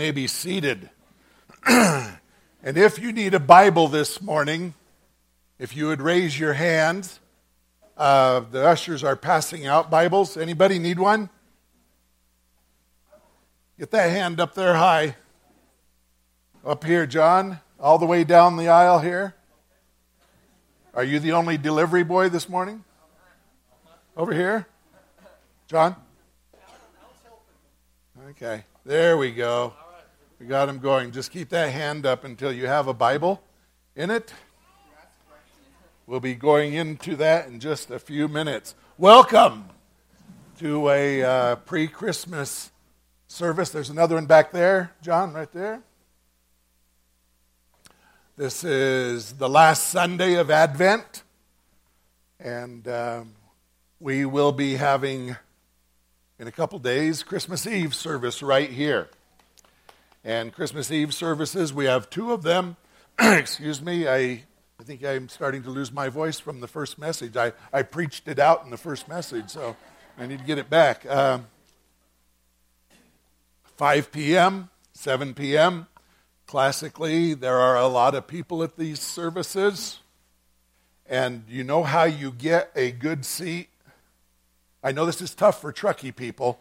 may be seated. and if you need a Bible this morning, if you would raise your hand, uh, the ushers are passing out Bibles. Anybody need one? Get that hand up there high. Up here, John, all the way down the aisle here. Are you the only delivery boy this morning? Over here? John? Okay, there we go. We got him going. Just keep that hand up until you have a Bible in it. We'll be going into that in just a few minutes. Welcome to a uh, pre Christmas service. There's another one back there, John, right there. This is the last Sunday of Advent, and um, we will be having in a couple days Christmas Eve service right here and Christmas Eve services. We have two of them. Excuse me, I, I think I'm starting to lose my voice from the first message. I, I preached it out in the first message, so I need to get it back. Um, 5 p.m., 7 p.m. Classically, there are a lot of people at these services. And you know how you get a good seat? I know this is tough for Truckee people.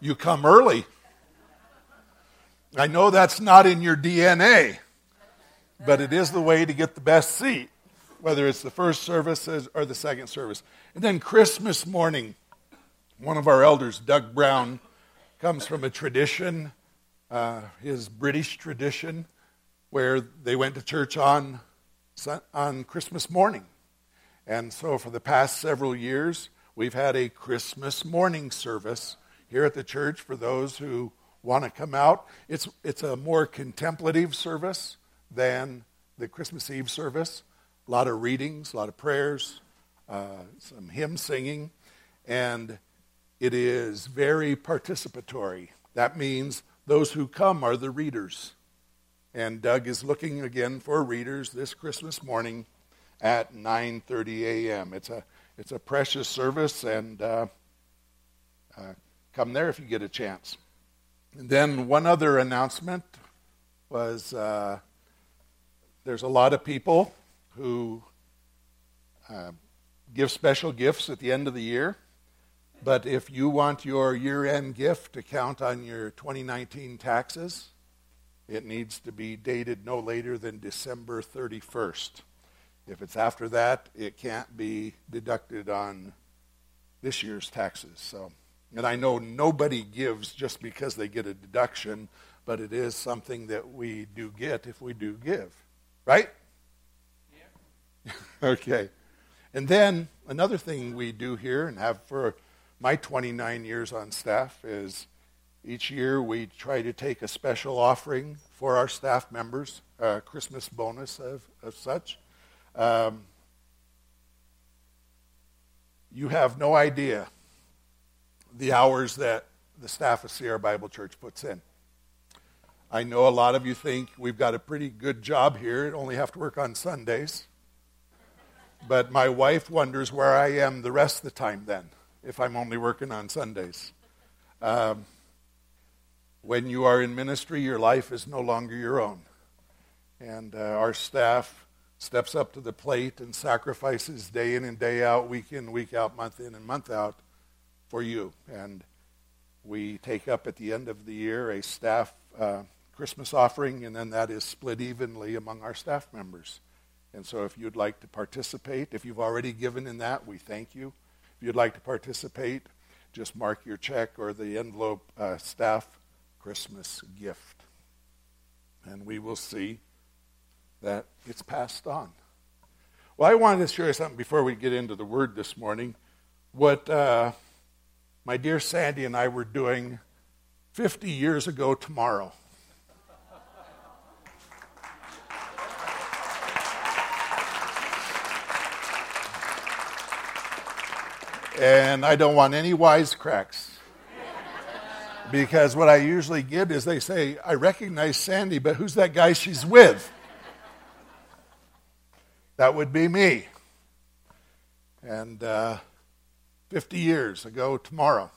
You come early. I know that's not in your DNA, but it is the way to get the best seat, whether it's the first service or the second service. And then Christmas morning, one of our elders, Doug Brown, comes from a tradition, uh, his British tradition, where they went to church on, on Christmas morning. And so for the past several years, we've had a Christmas morning service here at the church for those who want to come out. It's, it's a more contemplative service than the Christmas Eve service. A lot of readings, a lot of prayers, uh, some hymn singing, and it is very participatory. That means those who come are the readers. And Doug is looking again for readers this Christmas morning at 9:30 a.m. It's a it's a precious service, and uh, uh, come there if you get a chance. And then one other announcement was uh, there's a lot of people who uh, give special gifts at the end of the year. But if you want your year end gift to count on your 2019 taxes, it needs to be dated no later than December 31st. If it's after that, it can't be deducted on this year's taxes. So and I know nobody gives just because they get a deduction, but it is something that we do get if we do give. Right? Yeah. okay. And then another thing we do here and have for my 29 years on staff is each year we try to take a special offering for our staff members, a Christmas bonus of, of such. Um, you have no idea the hours that the staff of Sierra Bible Church puts in. I know a lot of you think we've got a pretty good job here, only have to work on Sundays. But my wife wonders where I am the rest of the time then, if I'm only working on Sundays. Um, when you are in ministry, your life is no longer your own. And uh, our staff steps up to the plate and sacrifices day in and day out, week in, week out, month in and month out for you. And we take up at the end of the year a staff uh, Christmas offering, and then that is split evenly among our staff members. And so if you'd like to participate, if you've already given in that, we thank you. If you'd like to participate, just mark your check or the envelope uh, staff Christmas gift. And we will see that it's passed on. Well, I wanted to share something before we get into the word this morning. What uh, my dear Sandy and I were doing 50 years ago tomorrow. And I don't want any wisecracks. Because what I usually get is they say, I recognize Sandy, but who's that guy she's with? That would be me. And uh, 50 years ago tomorrow.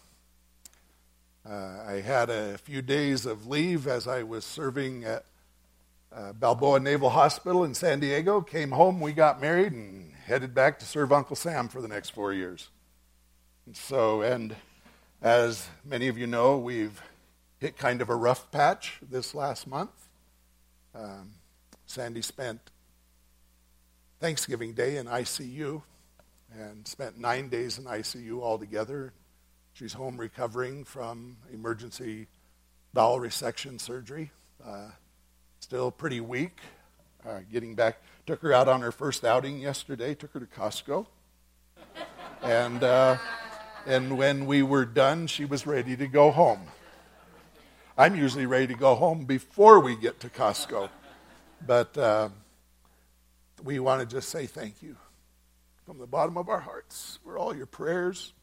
Uh, I had a few days of leave as I was serving at uh, Balboa Naval Hospital in San Diego. Came home, we got married, and headed back to serve Uncle Sam for the next four years. And so, and as many of you know, we've hit kind of a rough patch this last month. Um, Sandy spent Thanksgiving Day in ICU and spent nine days in ICU altogether. She's home recovering from emergency bowel resection surgery. Uh, still pretty weak. Uh, getting back, took her out on her first outing yesterday. Took her to Costco, and uh, and when we were done, she was ready to go home. I'm usually ready to go home before we get to Costco, but uh, we want to just say thank you from the bottom of our hearts for all your prayers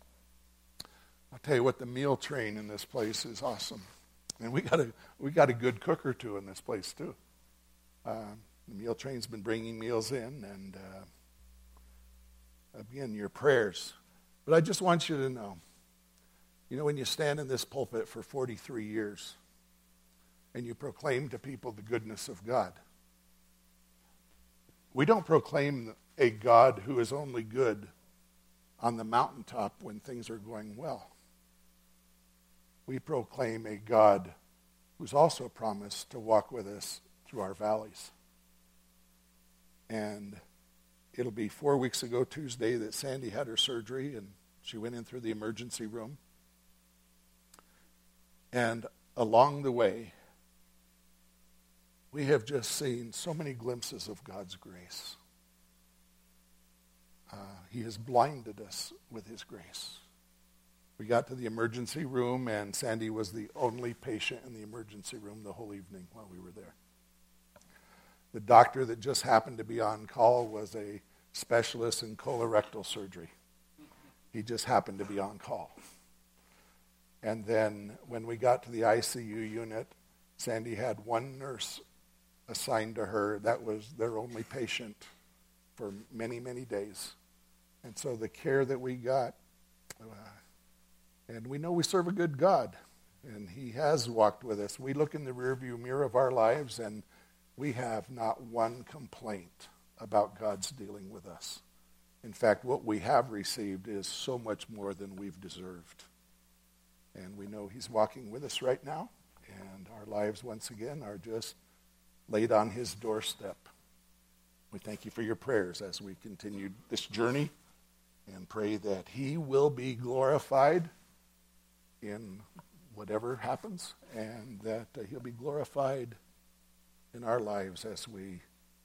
I'll tell you what, the meal train in this place is awesome. And we got a, we got a good cook or two in this place, too. Uh, the meal train's been bringing meals in, and uh, again, your prayers. But I just want you to know you know, when you stand in this pulpit for 43 years and you proclaim to people the goodness of God, we don't proclaim a God who is only good on the mountaintop when things are going well we proclaim a God who's also promised to walk with us through our valleys. And it'll be four weeks ago, Tuesday, that Sandy had her surgery, and she went in through the emergency room. And along the way, we have just seen so many glimpses of God's grace. Uh, he has blinded us with His grace. We got to the emergency room, and Sandy was the only patient in the emergency room the whole evening while we were there. The doctor that just happened to be on call was a specialist in colorectal surgery. He just happened to be on call. And then when we got to the ICU unit, Sandy had one nurse assigned to her. That was their only patient for many, many days. And so the care that we got uh, and we know we serve a good God, and He has walked with us. We look in the rearview mirror of our lives, and we have not one complaint about God's dealing with us. In fact, what we have received is so much more than we've deserved. And we know He's walking with us right now, and our lives, once again, are just laid on His doorstep. We thank you for your prayers as we continue this journey and pray that He will be glorified in whatever happens, and that uh, He'll be glorified in our lives as we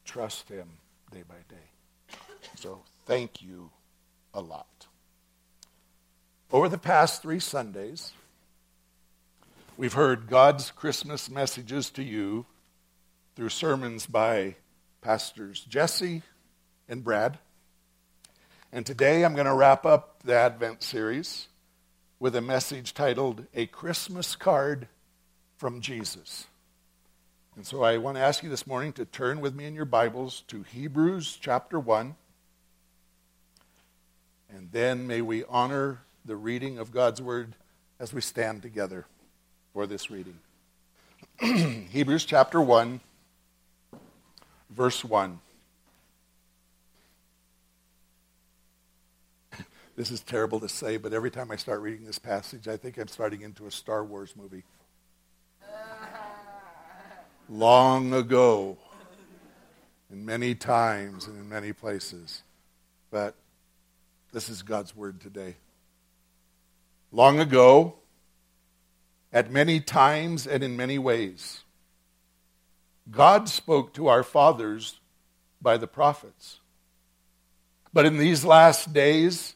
trust Him day by day. So thank you a lot. Over the past three Sundays, we've heard God's Christmas messages to you through sermons by Pastors Jesse and Brad. And today I'm going to wrap up the Advent series with a message titled A Christmas Card from Jesus. And so I want to ask you this morning to turn with me in your Bibles to Hebrews chapter 1. And then may we honor the reading of God's Word as we stand together for this reading. Hebrews chapter 1, verse 1. This is terrible to say, but every time I start reading this passage, I think I'm starting into a Star Wars movie. Long ago, in many times and in many places. But this is God's word today. Long ago, at many times and in many ways, God spoke to our fathers by the prophets. But in these last days,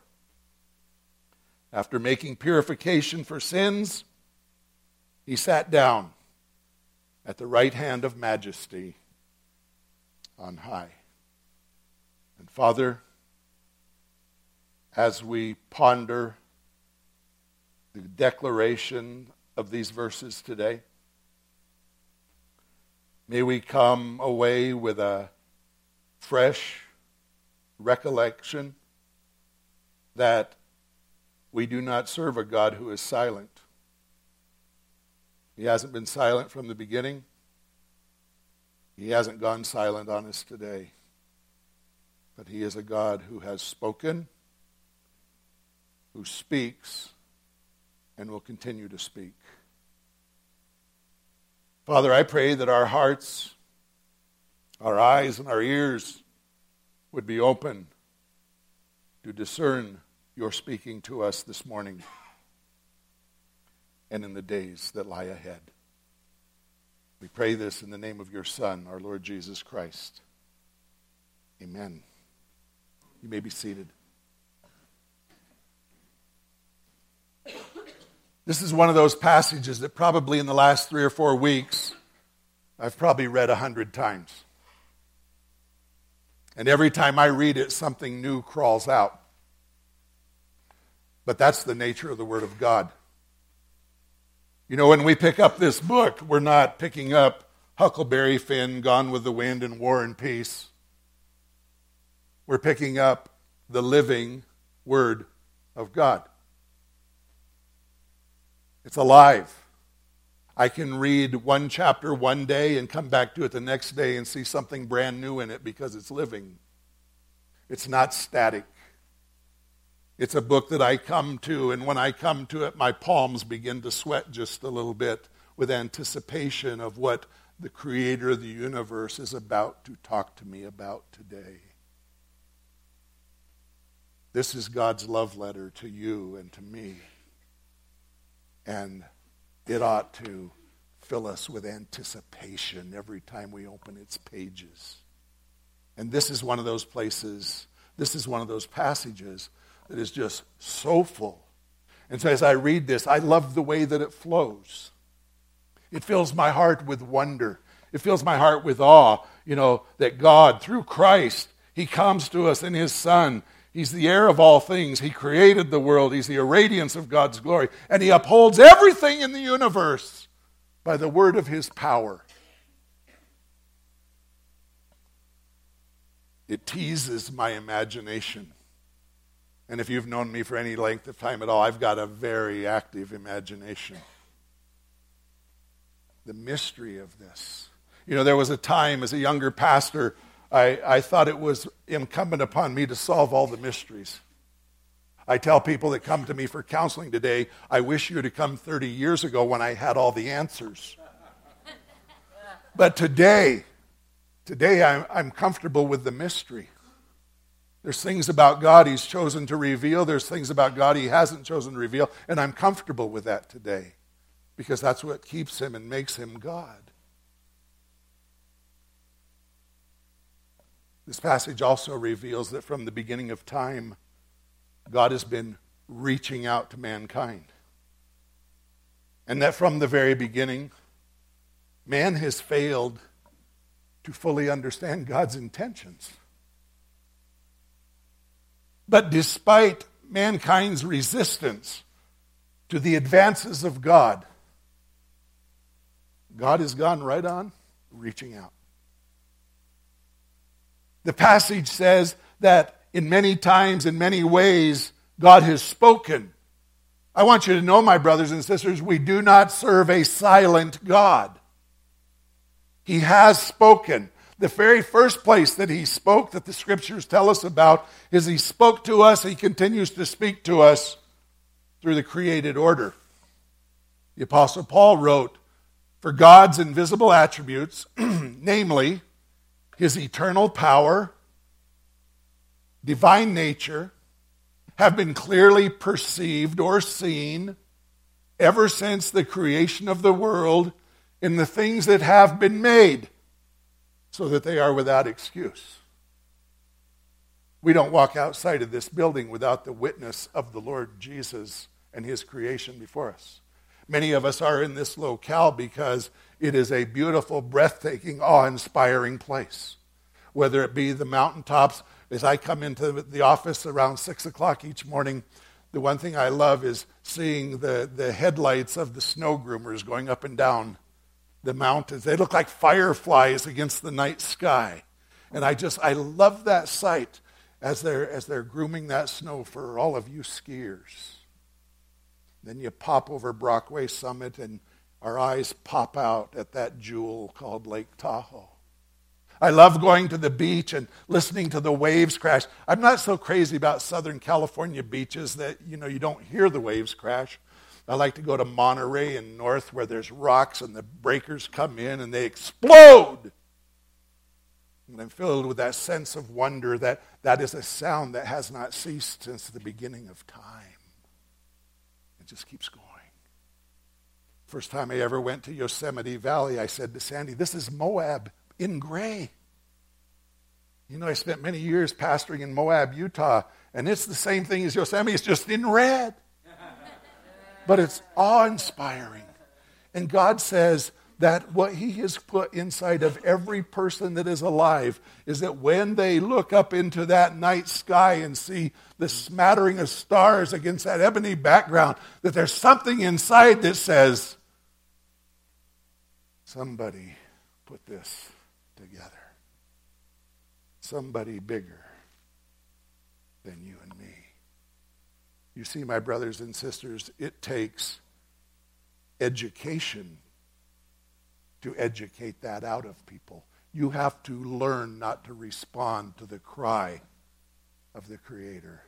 after making purification for sins, he sat down at the right hand of majesty on high. And Father, as we ponder the declaration of these verses today, may we come away with a fresh recollection that we do not serve a God who is silent. He hasn't been silent from the beginning. He hasn't gone silent on us today. But He is a God who has spoken, who speaks, and will continue to speak. Father, I pray that our hearts, our eyes, and our ears would be open to discern your speaking to us this morning and in the days that lie ahead. We pray this in the name of your Son, our Lord Jesus Christ. Amen. You may be seated. This is one of those passages that probably in the last three or four weeks I've probably read a hundred times. And every time I read it, something new crawls out. But that's the nature of the Word of God. You know, when we pick up this book, we're not picking up Huckleberry Finn, Gone with the Wind, and War and Peace. We're picking up the living Word of God. It's alive. I can read one chapter one day and come back to it the next day and see something brand new in it because it's living. It's not static. It's a book that I come to, and when I come to it, my palms begin to sweat just a little bit with anticipation of what the creator of the universe is about to talk to me about today. This is God's love letter to you and to me. And it ought to fill us with anticipation every time we open its pages. And this is one of those places, this is one of those passages that is just so full. And so as I read this, I love the way that it flows. It fills my heart with wonder. It fills my heart with awe, you know, that God, through Christ, He comes to us in His Son. He's the heir of all things. He created the world. He's the irradiance of God's glory. And He upholds everything in the universe by the word of His power. It teases my imagination. And if you've known me for any length of time at all, I've got a very active imagination. The mystery of this. You know, there was a time as a younger pastor, I, I thought it was incumbent upon me to solve all the mysteries. I tell people that come to me for counseling today, I wish you had come 30 years ago when I had all the answers. But today, today I'm, I'm comfortable with the mystery. There's things about God He's chosen to reveal, there's things about God He hasn't chosen to reveal, and I'm comfortable with that today because that's what keeps Him and makes Him God. This passage also reveals that from the beginning of time, God has been reaching out to mankind. And that from the very beginning, man has failed to fully understand God's intentions. But despite mankind's resistance to the advances of God, God has gone right on reaching out. The passage says that in many times, in many ways, God has spoken. I want you to know, my brothers and sisters, we do not serve a silent God. He has spoken. The very first place that he spoke, that the scriptures tell us about, is he spoke to us, he continues to speak to us through the created order. The Apostle Paul wrote, For God's invisible attributes, namely his eternal power, divine nature, have been clearly perceived or seen ever since the creation of the world in the things that have been made so that they are without excuse. We don't walk outside of this building without the witness of the Lord Jesus and his creation before us. Many of us are in this locale because it is a beautiful, breathtaking, awe inspiring place. Whether it be the mountaintops, as I come into the office around 6 o'clock each morning, the one thing I love is seeing the, the headlights of the snow groomers going up and down the mountains. They look like fireflies against the night sky. And I just, I love that sight as they're, as they're grooming that snow for all of you skiers. Then you pop over Brockway Summit and our eyes pop out at that jewel called Lake Tahoe. I love going to the beach and listening to the waves crash. I'm not so crazy about Southern California beaches that, you know, you don't hear the waves crash. I like to go to Monterey and north where there's rocks and the breakers come in and they explode. And I'm filled with that sense of wonder that that is a sound that has not ceased since the beginning of time. It just keeps going. First time I ever went to Yosemite Valley, I said to Sandy, This is Moab in gray. You know, I spent many years pastoring in Moab, Utah, and it's the same thing as Yosemite, it's just in red. But it's awe inspiring. And God says that what He has put inside of every person that is alive is that when they look up into that night sky and see the smattering of stars against that ebony background, that there's something inside that says, Somebody put this together. Somebody bigger than you. You see, my brothers and sisters, it takes education to educate that out of people. You have to learn not to respond to the cry of the Creator.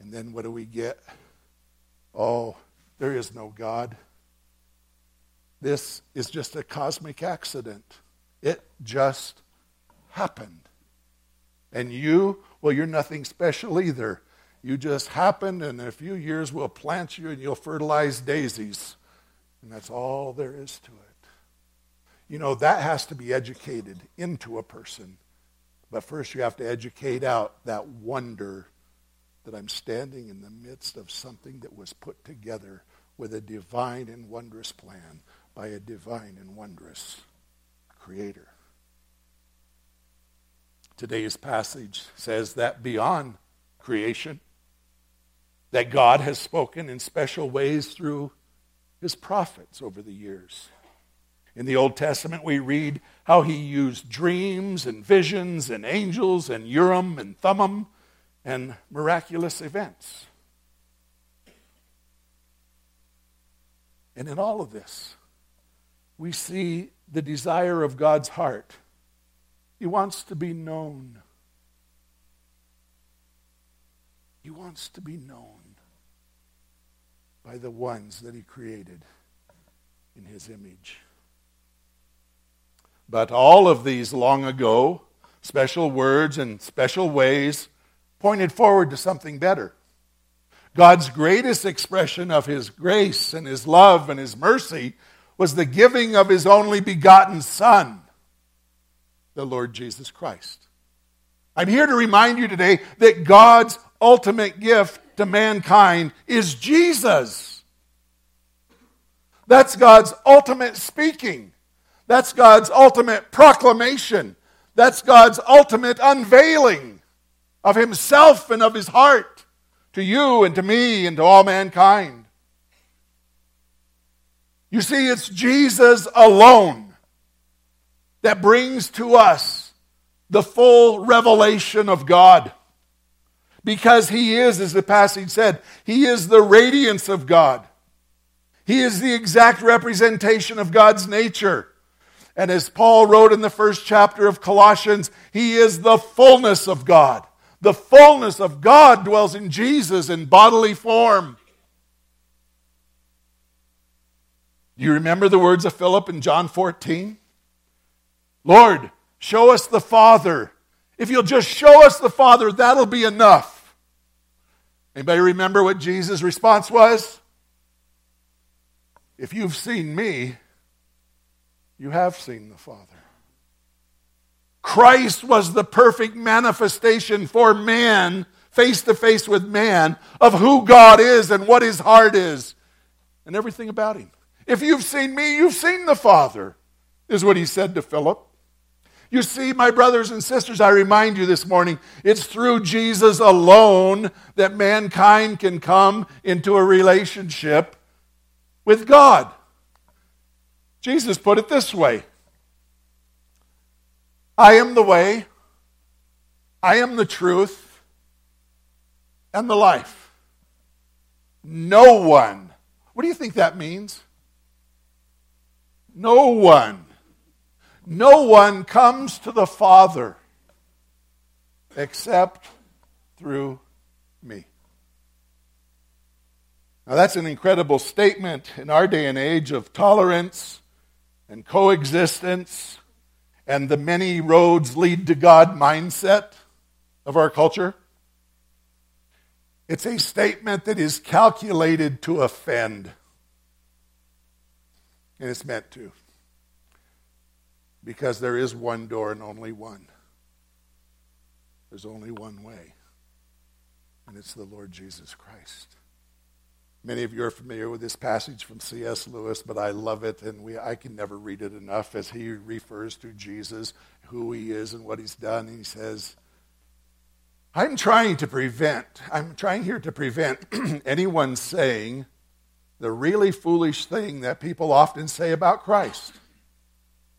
And then what do we get? Oh, there is no God. This is just a cosmic accident. It just happened. And you, well, you're nothing special either. You just happened, and in a few years we'll plant you and you'll fertilize daisies. And that's all there is to it. You know, that has to be educated into a person. But first, you have to educate out that wonder that I'm standing in the midst of something that was put together with a divine and wondrous plan by a divine and wondrous creator. Today's passage says that beyond creation, that God has spoken in special ways through his prophets over the years. In the Old Testament, we read how he used dreams and visions and angels and Urim and Thummim and miraculous events. And in all of this, we see the desire of God's heart. He wants to be known. He wants to be known by the ones that He created in His image. But all of these long ago, special words and special ways, pointed forward to something better. God's greatest expression of His grace and His love and His mercy was the giving of his only begotten Son, the Lord Jesus Christ. I'm here to remind you today that God's ultimate gift to mankind is Jesus. That's God's ultimate speaking. That's God's ultimate proclamation. That's God's ultimate unveiling of himself and of his heart to you and to me and to all mankind. You see, it's Jesus alone that brings to us the full revelation of God. Because he is, as the passage said, he is the radiance of God. He is the exact representation of God's nature. And as Paul wrote in the first chapter of Colossians, he is the fullness of God. The fullness of God dwells in Jesus in bodily form. You remember the words of Philip in John 14? Lord, show us the Father. If you'll just show us the Father, that'll be enough. Anybody remember what Jesus' response was? If you've seen me, you have seen the Father. Christ was the perfect manifestation for man, face to face with man, of who God is and what his heart is. and everything about him. If you've seen me, you've seen the Father, is what he said to Philip. You see, my brothers and sisters, I remind you this morning, it's through Jesus alone that mankind can come into a relationship with God. Jesus put it this way I am the way, I am the truth, and the life. No one. What do you think that means? No one. No one comes to the Father except through me. Now, that's an incredible statement in our day and age of tolerance and coexistence and the many roads lead to God mindset of our culture. It's a statement that is calculated to offend. And it's meant to. Because there is one door and only one. There's only one way. And it's the Lord Jesus Christ. Many of you are familiar with this passage from C.S. Lewis, but I love it, and we, I can never read it enough as he refers to Jesus, who he is, and what he's done. He says, I'm trying to prevent, I'm trying here to prevent anyone saying the really foolish thing that people often say about Christ.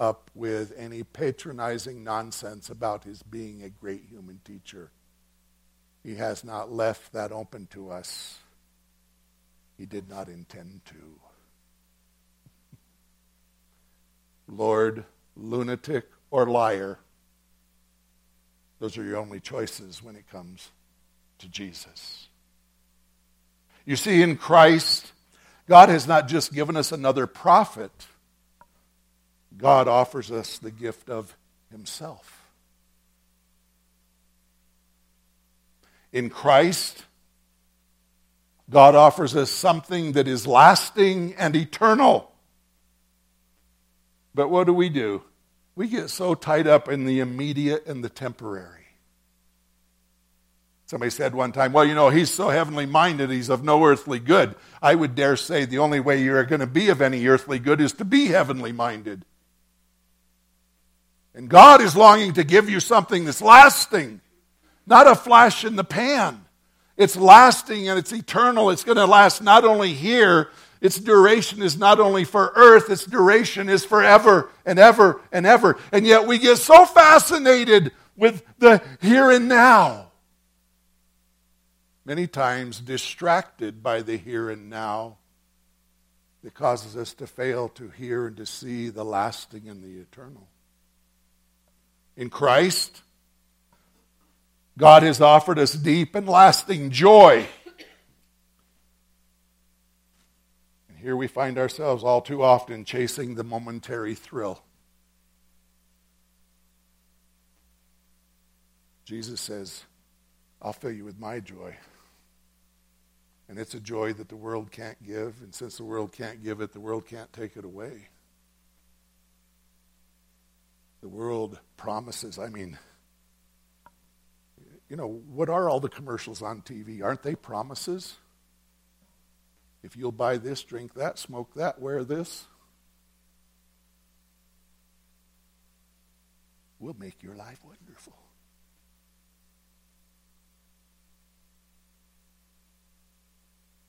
up with any patronizing nonsense about his being a great human teacher. He has not left that open to us. He did not intend to. Lord, lunatic, or liar, those are your only choices when it comes to Jesus. You see, in Christ, God has not just given us another prophet, God offers us the gift of Himself. In Christ, God offers us something that is lasting and eternal. But what do we do? We get so tied up in the immediate and the temporary. Somebody said one time, well, you know, he's so heavenly minded, he's of no earthly good. I would dare say the only way you're going to be of any earthly good is to be heavenly minded. And God is longing to give you something that's lasting, not a flash in the pan. It's lasting and it's eternal. It's going to last not only here, its duration is not only for earth, its duration is forever and ever and ever. And yet we get so fascinated with the here and now many times distracted by the here and now that causes us to fail to hear and to see the lasting and the eternal. In Christ, God has offered us deep and lasting joy. And here we find ourselves all too often chasing the momentary thrill. Jesus says, I'll fill you with my joy. And it's a joy that the world can't give. And since the world can't give it, the world can't take it away. The world promises, I mean, you know, what are all the commercials on TV? Aren't they promises? If you'll buy this, drink that, smoke that, wear this, we'll make your life wonderful.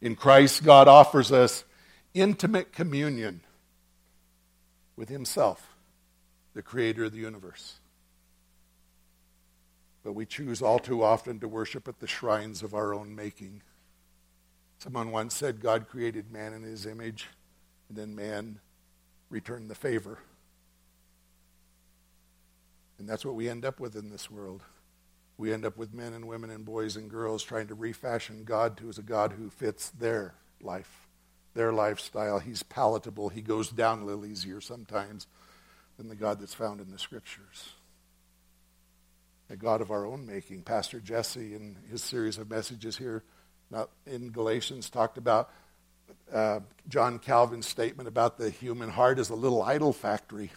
In Christ, God offers us intimate communion with Himself. The creator of the universe. But we choose all too often to worship at the shrines of our own making. Someone once said God created man in his image, and then man returned the favor. And that's what we end up with in this world. We end up with men and women and boys and girls trying to refashion God to as a God who fits their life, their lifestyle. He's palatable. He goes down a little easier sometimes than the God that's found in the scriptures. A God of our own making. Pastor Jesse, in his series of messages here not in Galatians, talked about uh, John Calvin's statement about the human heart as a little idol factory.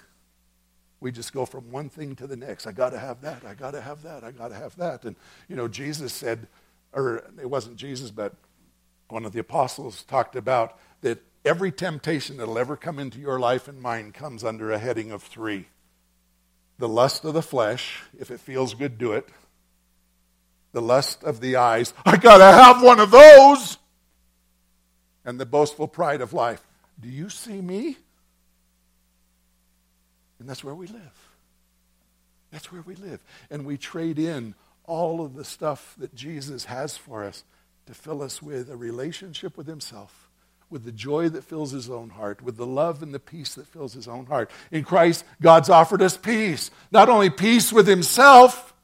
We just go from one thing to the next. I got to have that. I got to have that. I got to have that. And, you know, Jesus said, or it wasn't Jesus, but one of the apostles talked about that every temptation that'll ever come into your life and mine comes under a heading of three the lust of the flesh, if it feels good, do it. The lust of the eyes, I got to have one of those. And the boastful pride of life, do you see me? And that's where we live. That's where we live. And we trade in all of the stuff that Jesus has for us to fill us with a relationship with Himself, with the joy that fills His own heart, with the love and the peace that fills His own heart. In Christ, God's offered us peace. Not only peace with Himself,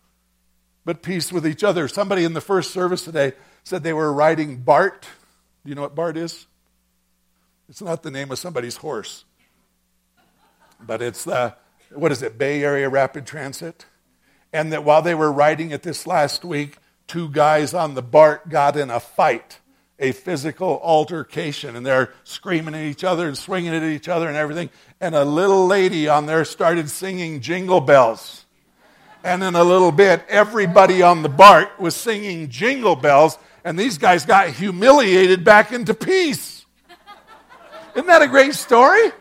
but peace with each other. Somebody in the first service today said they were riding BART. Do you know what BART is? It's not the name of somebody's horse, but it's the, what is it, Bay Area Rapid Transit? And that while they were riding it this last week, two guys on the BART got in a fight, a physical altercation, and they're screaming at each other and swinging at each other and everything. And a little lady on there started singing jingle bells. And in a little bit, everybody on the BART was singing jingle bells, and these guys got humiliated back into peace. Isn't that a great story?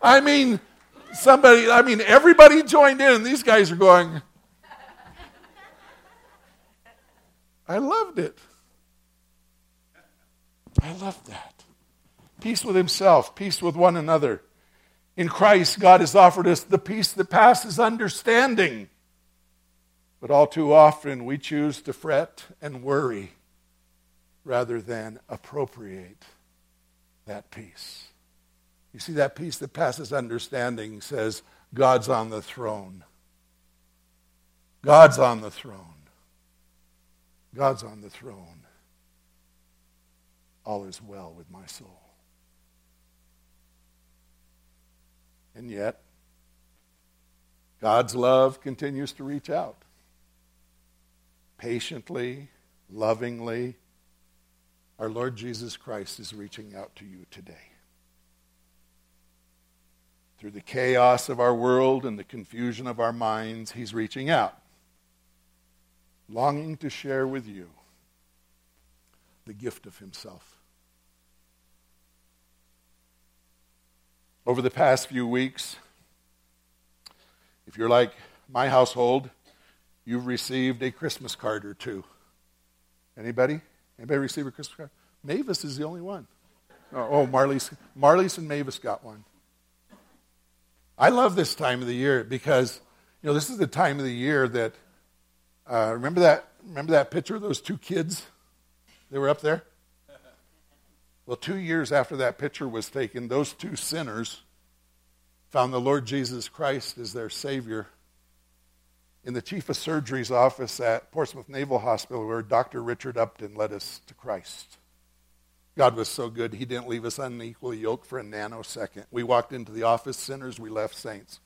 I mean, somebody, I mean, everybody joined in, and these guys are going, I loved it. I love that. Peace with himself, peace with one another. In Christ, God has offered us the peace that passes understanding. But all too often, we choose to fret and worry rather than appropriate that peace. You see, that peace that passes understanding says, God's on the throne. God's on the throne. God's on the throne. All is well with my soul. And yet, God's love continues to reach out. Patiently, lovingly, our Lord Jesus Christ is reaching out to you today. Through the chaos of our world and the confusion of our minds, He's reaching out longing to share with you the gift of himself. Over the past few weeks, if you're like my household, you've received a Christmas card or two. Anybody? Anybody receive a Christmas card? Mavis is the only one. Oh, oh Marley's, Marley's and Mavis got one. I love this time of the year because, you know, this is the time of the year that uh, remember that? Remember that picture of those two kids? They were up there. Well, two years after that picture was taken, those two sinners found the Lord Jesus Christ as their Savior in the chief of surgery's office at Portsmouth Naval Hospital, where Dr. Richard Upton led us to Christ. God was so good, He didn't leave us unequally yoked for a nanosecond. We walked into the office sinners, we left saints.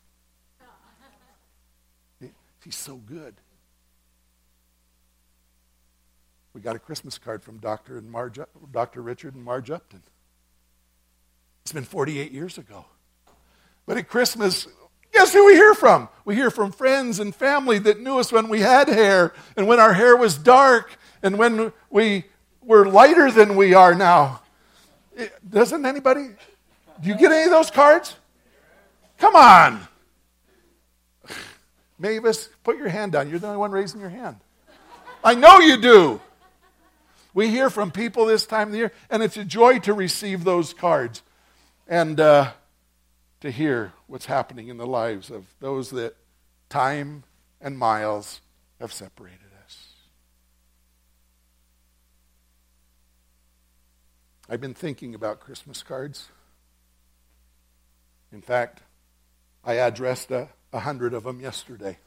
He's so good. We got a Christmas card from Dr. and Marge, Dr. Richard and Marge Upton. It's been 48 years ago. But at Christmas, guess who we hear from? We hear from friends and family that knew us when we had hair and when our hair was dark and when we were lighter than we are now. doesn't anybody? Do you get any of those cards? Come on. Mavis, put your hand down. You're the only one raising your hand. I know you do. We hear from people this time of the year, and it's a joy to receive those cards and uh, to hear what's happening in the lives of those that time and miles have separated us. I've been thinking about Christmas cards. In fact, I addressed a, a hundred of them yesterday.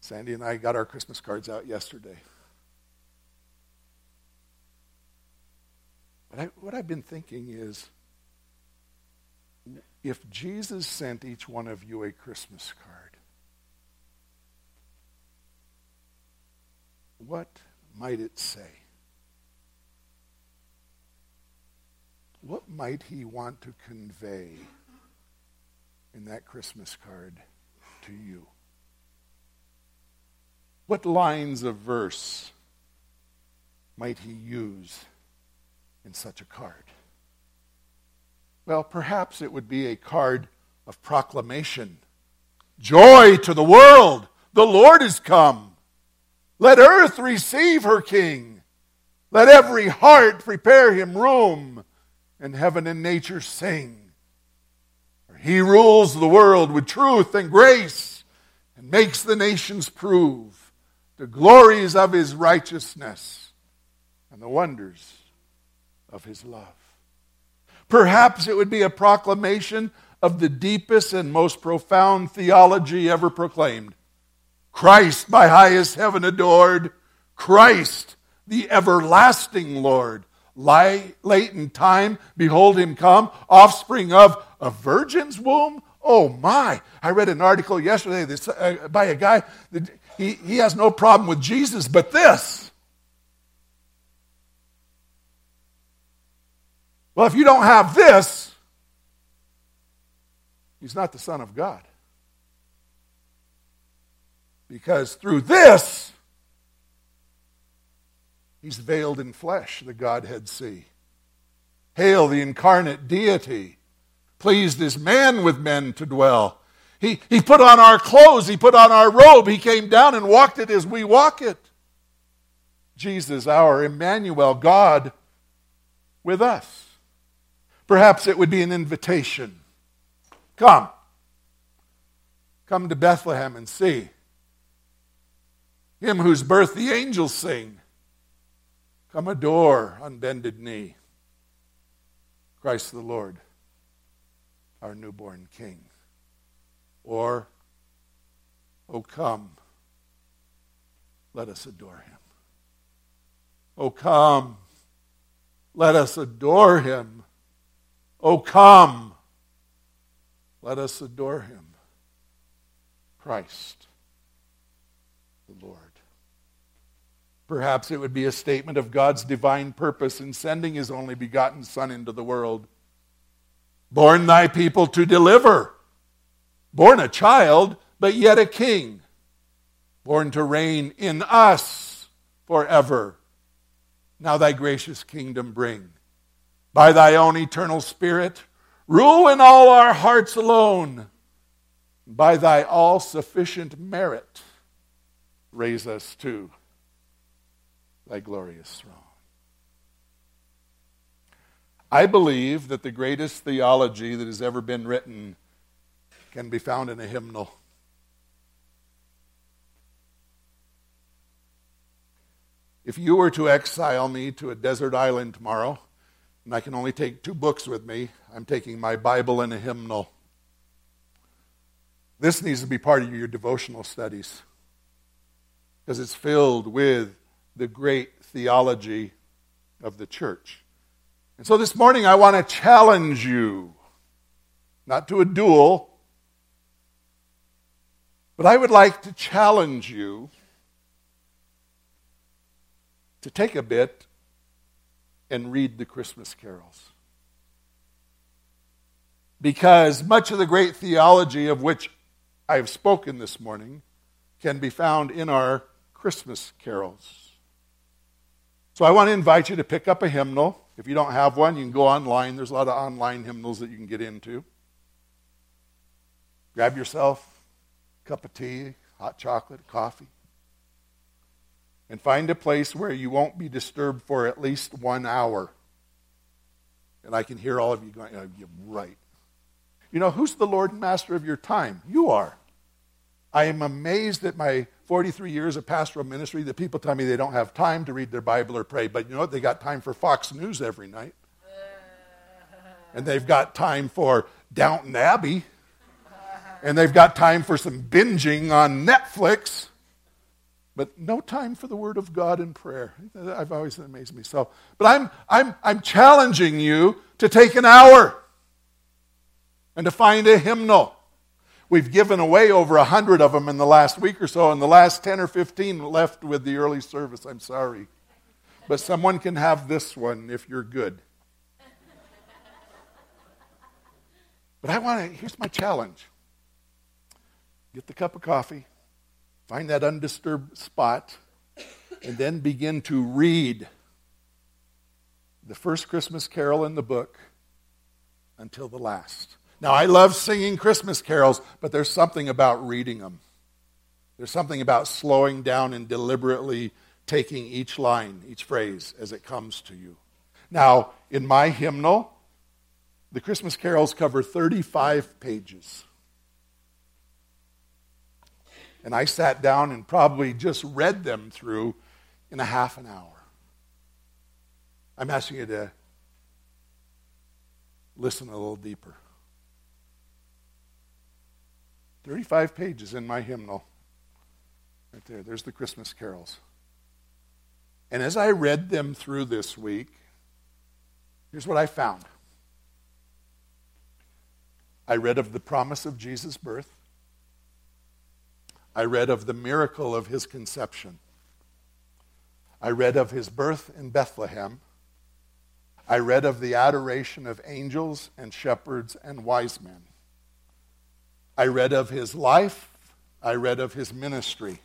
Sandy and I got our Christmas cards out yesterday. But I, what I've been thinking is if Jesus sent each one of you a Christmas card, what might it say? What might he want to convey in that Christmas card to you? What lines of verse might he use in such a card? Well, perhaps it would be a card of proclamation. Joy to the world! The Lord is come. Let earth receive her King. Let every heart prepare him room, and heaven and nature sing. For he rules the world with truth and grace, and makes the nations prove the glories of his righteousness and the wonders of his love. Perhaps it would be a proclamation of the deepest and most profound theology ever proclaimed. Christ, by highest heaven adored, Christ, the everlasting Lord, late in time, behold him come, offspring of a virgin's womb. Oh my! I read an article yesterday uh, by a guy that he, he has no problem with Jesus, but this. Well, if you don't have this, he's not the Son of God. Because through this, he's veiled in flesh, the Godhead see. Hail the incarnate deity, pleased as man with men to dwell. He, he put on our clothes, he put on our robe, he came down and walked it as we walk it. Jesus, our Emmanuel, God with us. Perhaps it would be an invitation. Come. Come to Bethlehem and see. Him whose birth the angels sing. Come adore on bended knee. Christ the Lord, our newborn King. Or, oh come, let us adore him. Oh come, let us adore him. Oh, come, let us adore him. Christ, the Lord. Perhaps it would be a statement of God's divine purpose in sending his only begotten Son into the world. Born thy people to deliver. Born a child, but yet a king. Born to reign in us forever. Now thy gracious kingdom bring by thy own eternal Spirit. Rule in all our hearts alone. By thy all sufficient merit, raise us to thy glorious throne. I believe that the greatest theology that has ever been written can be found in a hymnal. If you were to exile me to a desert island tomorrow, and I can only take two books with me. I'm taking my Bible and a hymnal. This needs to be part of your devotional studies because it's filled with the great theology of the church. And so this morning I want to challenge you, not to a duel, but I would like to challenge you to take a bit and read the Christmas carols. Because much of the great theology of which I have spoken this morning can be found in our Christmas carols. So I want to invite you to pick up a hymnal. If you don't have one, you can go online. There's a lot of online hymnals that you can get into. Grab yourself a cup of tea, hot chocolate, coffee and find a place where you won't be disturbed for at least one hour. And I can hear all of you going, oh, you're right. You know, who's the Lord and Master of your time? You are. I am amazed at my 43 years of pastoral ministry that people tell me they don't have time to read their Bible or pray, but you know what? They got time for Fox News every night. And they've got time for Downton Abbey. And they've got time for some binging on Netflix. But no time for the Word of God in prayer. I've always amazed me. So, but I'm, I'm, I'm challenging you to take an hour and to find a hymnal We've given away over a hundred of them in the last week or so, and the last 10 or 15 left with the early service. I'm sorry. But someone can have this one if you're good. But I want to, here's my challenge get the cup of coffee, find that undisturbed spot, and then begin to read the first Christmas carol in the book until the last. Now, I love singing Christmas carols, but there's something about reading them. There's something about slowing down and deliberately taking each line, each phrase as it comes to you. Now, in my hymnal, the Christmas carols cover 35 pages. And I sat down and probably just read them through in a half an hour. I'm asking you to listen a little deeper. 35 pages in my hymnal. Right there, there's the Christmas carols. And as I read them through this week, here's what I found. I read of the promise of Jesus' birth. I read of the miracle of his conception. I read of his birth in Bethlehem. I read of the adoration of angels and shepherds and wise men. I read of his life. I read of his ministry.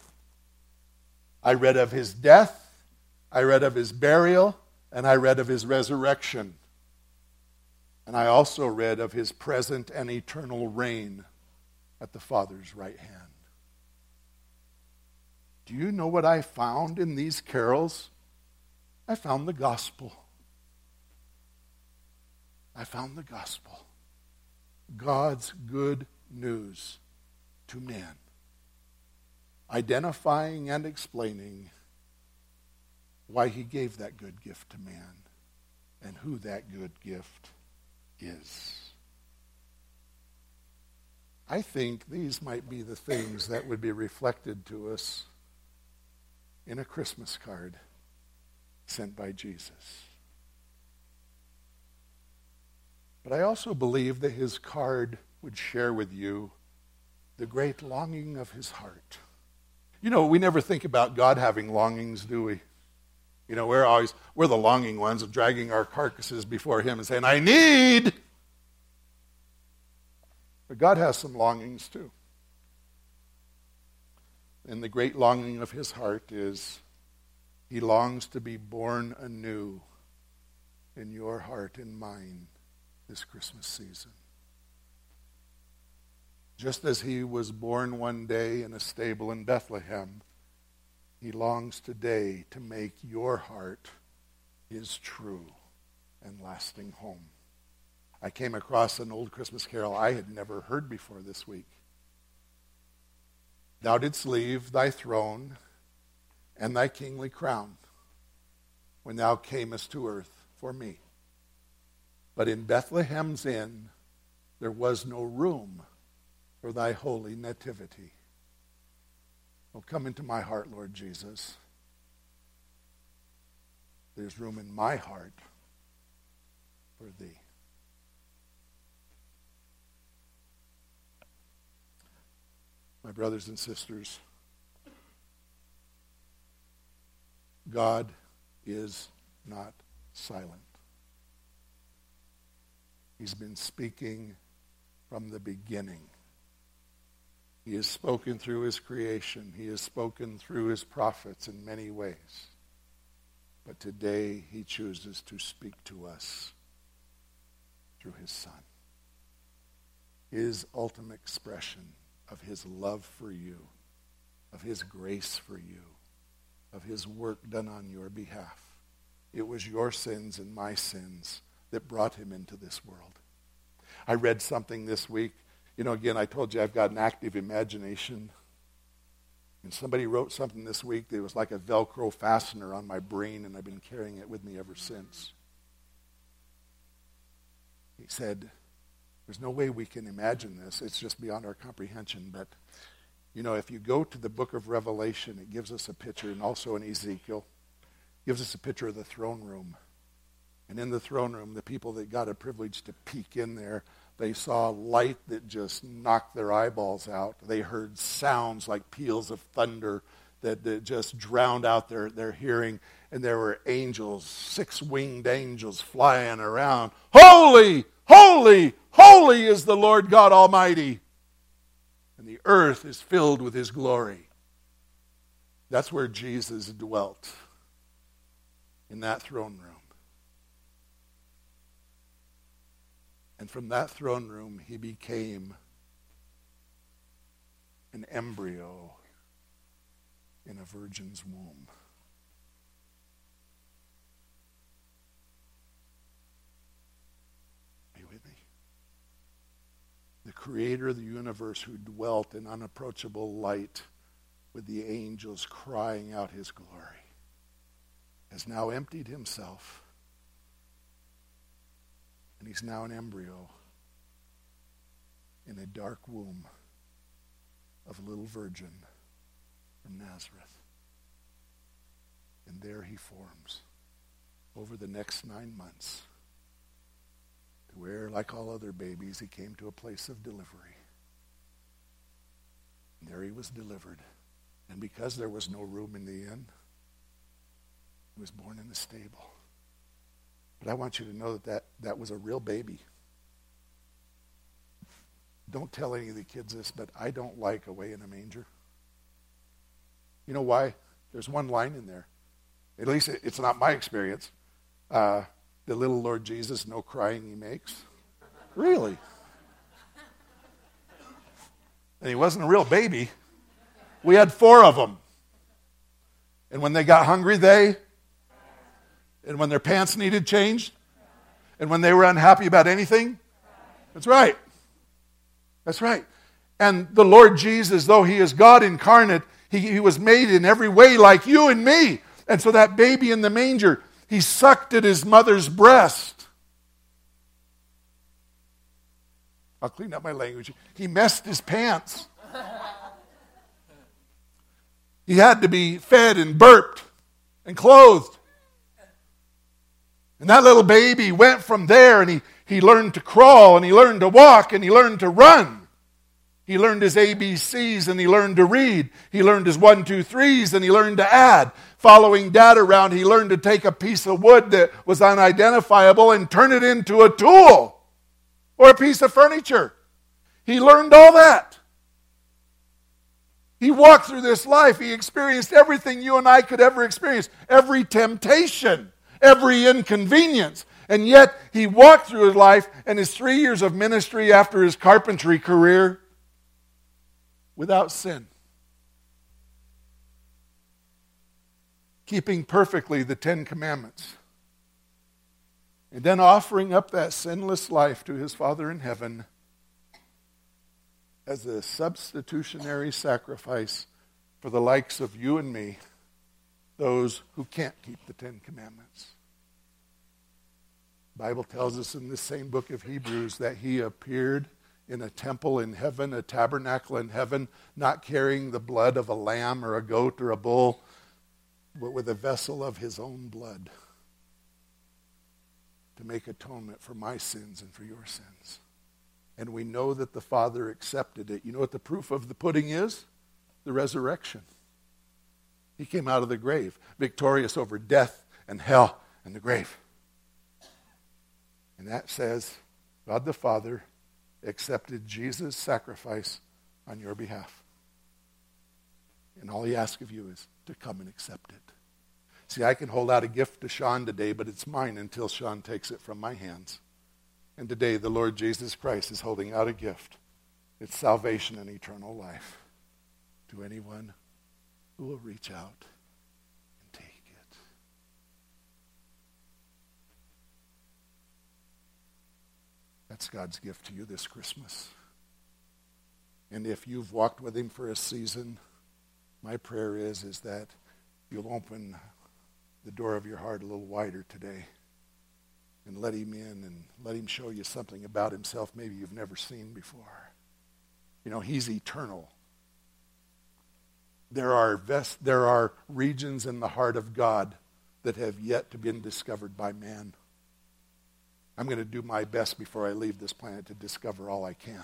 I read of his death. I read of his burial. And I read of his resurrection. And I also read of his present and eternal reign at the Father's right hand. Do you know what I found in these carols? I found the gospel. I found the gospel. God's good news to man, identifying and explaining why he gave that good gift to man and who that good gift is. I think these might be the things that would be reflected to us in a Christmas card sent by Jesus. But I also believe that his card would share with you the great longing of his heart. You know, we never think about God having longings, do we? You know, we're always, we're the longing ones of dragging our carcasses before him and saying, I need. But God has some longings too. And the great longing of his heart is he longs to be born anew in your heart and mine this Christmas season. Just as he was born one day in a stable in Bethlehem, he longs today to make your heart his true and lasting home. I came across an old Christmas carol I had never heard before this week. Thou didst leave thy throne and thy kingly crown when thou camest to earth for me. But in Bethlehem's inn there was no room for thy holy nativity. Oh, come into my heart, Lord Jesus. There's room in my heart for thee. My brothers and sisters, God is not silent. He's been speaking from the beginning. He has spoken through his creation. He has spoken through his prophets in many ways. But today he chooses to speak to us through his Son. His ultimate expression of his love for you, of his grace for you, of his work done on your behalf. It was your sins and my sins that brought him into this world. I read something this week. You know, again, I told you I've got an active imagination. And somebody wrote something this week that was like a Velcro fastener on my brain, and I've been carrying it with me ever since. He said, There's no way we can imagine this. It's just beyond our comprehension. But, you know, if you go to the book of Revelation, it gives us a picture, and also in Ezekiel, gives us a picture of the throne room. And in the throne room, the people that got a privilege to peek in there they saw light that just knocked their eyeballs out. They heard sounds like peals of thunder that, that just drowned out their, their hearing. And there were angels, six winged angels flying around. Holy, holy, holy is the Lord God Almighty. And the earth is filled with his glory. That's where Jesus dwelt, in that throne room. And from that throne room, he became an embryo in a virgin's womb. Are you with me? The creator of the universe who dwelt in unapproachable light with the angels crying out his glory has now emptied himself and he's now an embryo in a dark womb of a little virgin from Nazareth. And there he forms over the next nine months where, like all other babies, he came to a place of delivery. And there he was delivered. And because there was no room in the inn, he was born in the stable. But I want you to know that that, that was a real baby. Don't tell any of the kids this, but I don't like away in a manger. You know why? There's one line in there. At least it's not my experience. Uh, the little Lord Jesus, no crying he makes. Really? And he wasn't a real baby. We had four of them. And when they got hungry, they and when their pants needed changed, and when they were unhappy about anything. That's right. That's right. And the Lord Jesus, though he is God incarnate, he, he was made in every way like you and me. And so that baby in the manger, he sucked at his mother's breast. I'll clean up my language. He messed his pants. He had to be fed and burped and clothed. And that little baby went from there and he, he learned to crawl and he learned to walk and he learned to run. He learned his ABCs and he learned to read. He learned his one, two, threes and he learned to add. Following dad around, he learned to take a piece of wood that was unidentifiable and turn it into a tool or a piece of furniture. He learned all that. He walked through this life. He experienced everything you and I could ever experience, every temptation every inconvenience. And yet, he walked through his life and his three years of ministry after his carpentry career without sin. Keeping perfectly the Ten Commandments. And then offering up that sinless life to his Father in heaven as a substitutionary sacrifice for the likes of you and me those who can't keep the Ten Commandments. The Bible tells us in this same book of Hebrews that he appeared in a temple in heaven, a tabernacle in heaven, not carrying the blood of a lamb or a goat or a bull, but with a vessel of his own blood to make atonement for my sins and for your sins. And we know that the Father accepted it. You know what the proof of the pudding is? The resurrection. He came out of the grave, victorious over death and hell and the grave. And that says God the Father accepted Jesus' sacrifice on your behalf. And all he asks of you is to come and accept it. See, I can hold out a gift to Sean today, but it's mine until Sean takes it from my hands. And today, the Lord Jesus Christ is holding out a gift. It's salvation and eternal life to anyone who will reach out and take it. That's God's gift to you this Christmas. And if you've walked with him for a season, my prayer is, is that you'll open the door of your heart a little wider today and let him in and let him show you something about himself maybe you've never seen before. You know, he's eternal. There are, vest, there are regions in the heart of God that have yet to be discovered by man. I'm going to do my best before I leave this planet to discover all I can.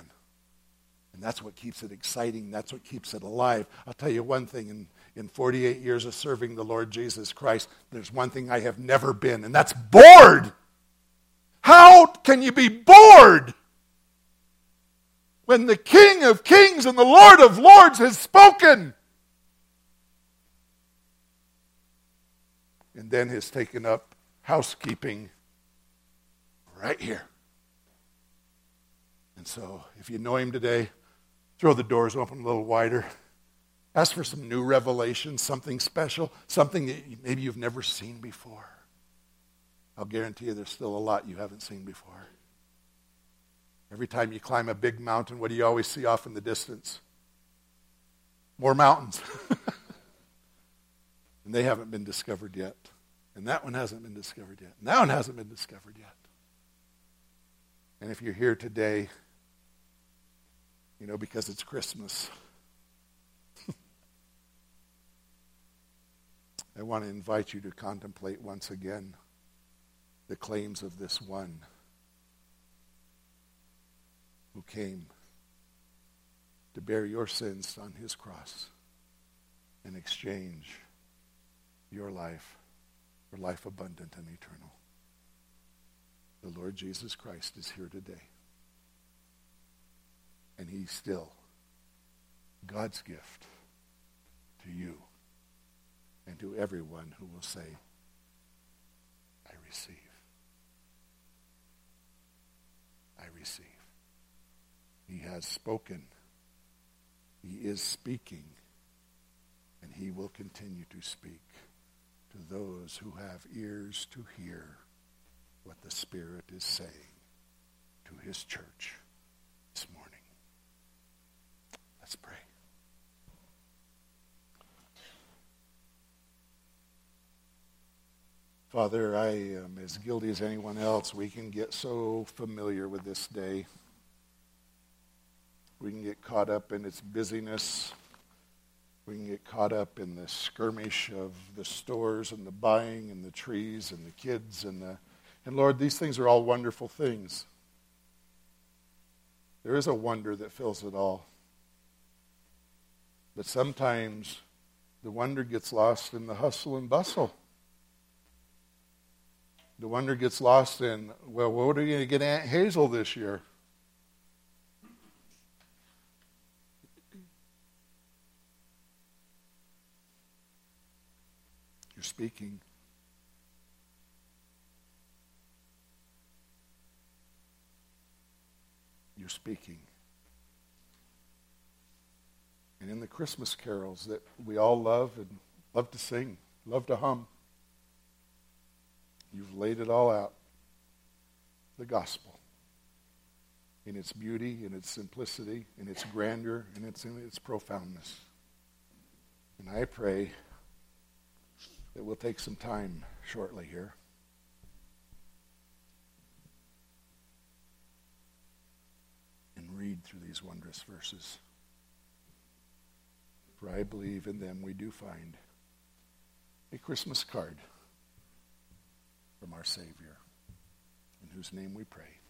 And that's what keeps it exciting. That's what keeps it alive. I'll tell you one thing in, in 48 years of serving the Lord Jesus Christ, there's one thing I have never been, and that's bored. How can you be bored when the King of Kings and the Lord of Lords has spoken? And then has taken up housekeeping right here. And so, if you know him today, throw the doors open a little wider. Ask for some new revelation, something special, something that maybe you've never seen before. I'll guarantee you there's still a lot you haven't seen before. Every time you climb a big mountain, what do you always see off in the distance? More mountains. and they haven't been discovered yet. And that one hasn't been discovered yet. And that one hasn't been discovered yet. And if you're here today, you know, because it's Christmas, I want to invite you to contemplate once again the claims of this one who came to bear your sins on his cross and exchange your life for life abundant and eternal. The Lord Jesus Christ is here today. And he's still God's gift to you and to everyone who will say, I receive. I receive. He has spoken. He is speaking. And he will continue to speak to those who have ears to hear what the Spirit is saying to his church this morning. Let's pray. Father, I am as guilty as anyone else. We can get so familiar with this day. We can get caught up in its busyness. We can get caught up in the skirmish of the stores and the buying and the trees and the kids and the and Lord, these things are all wonderful things. There is a wonder that fills it all. But sometimes the wonder gets lost in the hustle and bustle. The wonder gets lost in, well, what are you going to get Aunt Hazel this year? You're speaking. You're speaking. And in the Christmas carols that we all love and love to sing, love to hum, You've laid it all out. The gospel. In its beauty, in its simplicity, in its grandeur, and its, in its profoundness. And I pray that we'll take some time shortly here. And read through these wondrous verses. For I believe in them we do find a Christmas card from our Savior, in whose name we pray.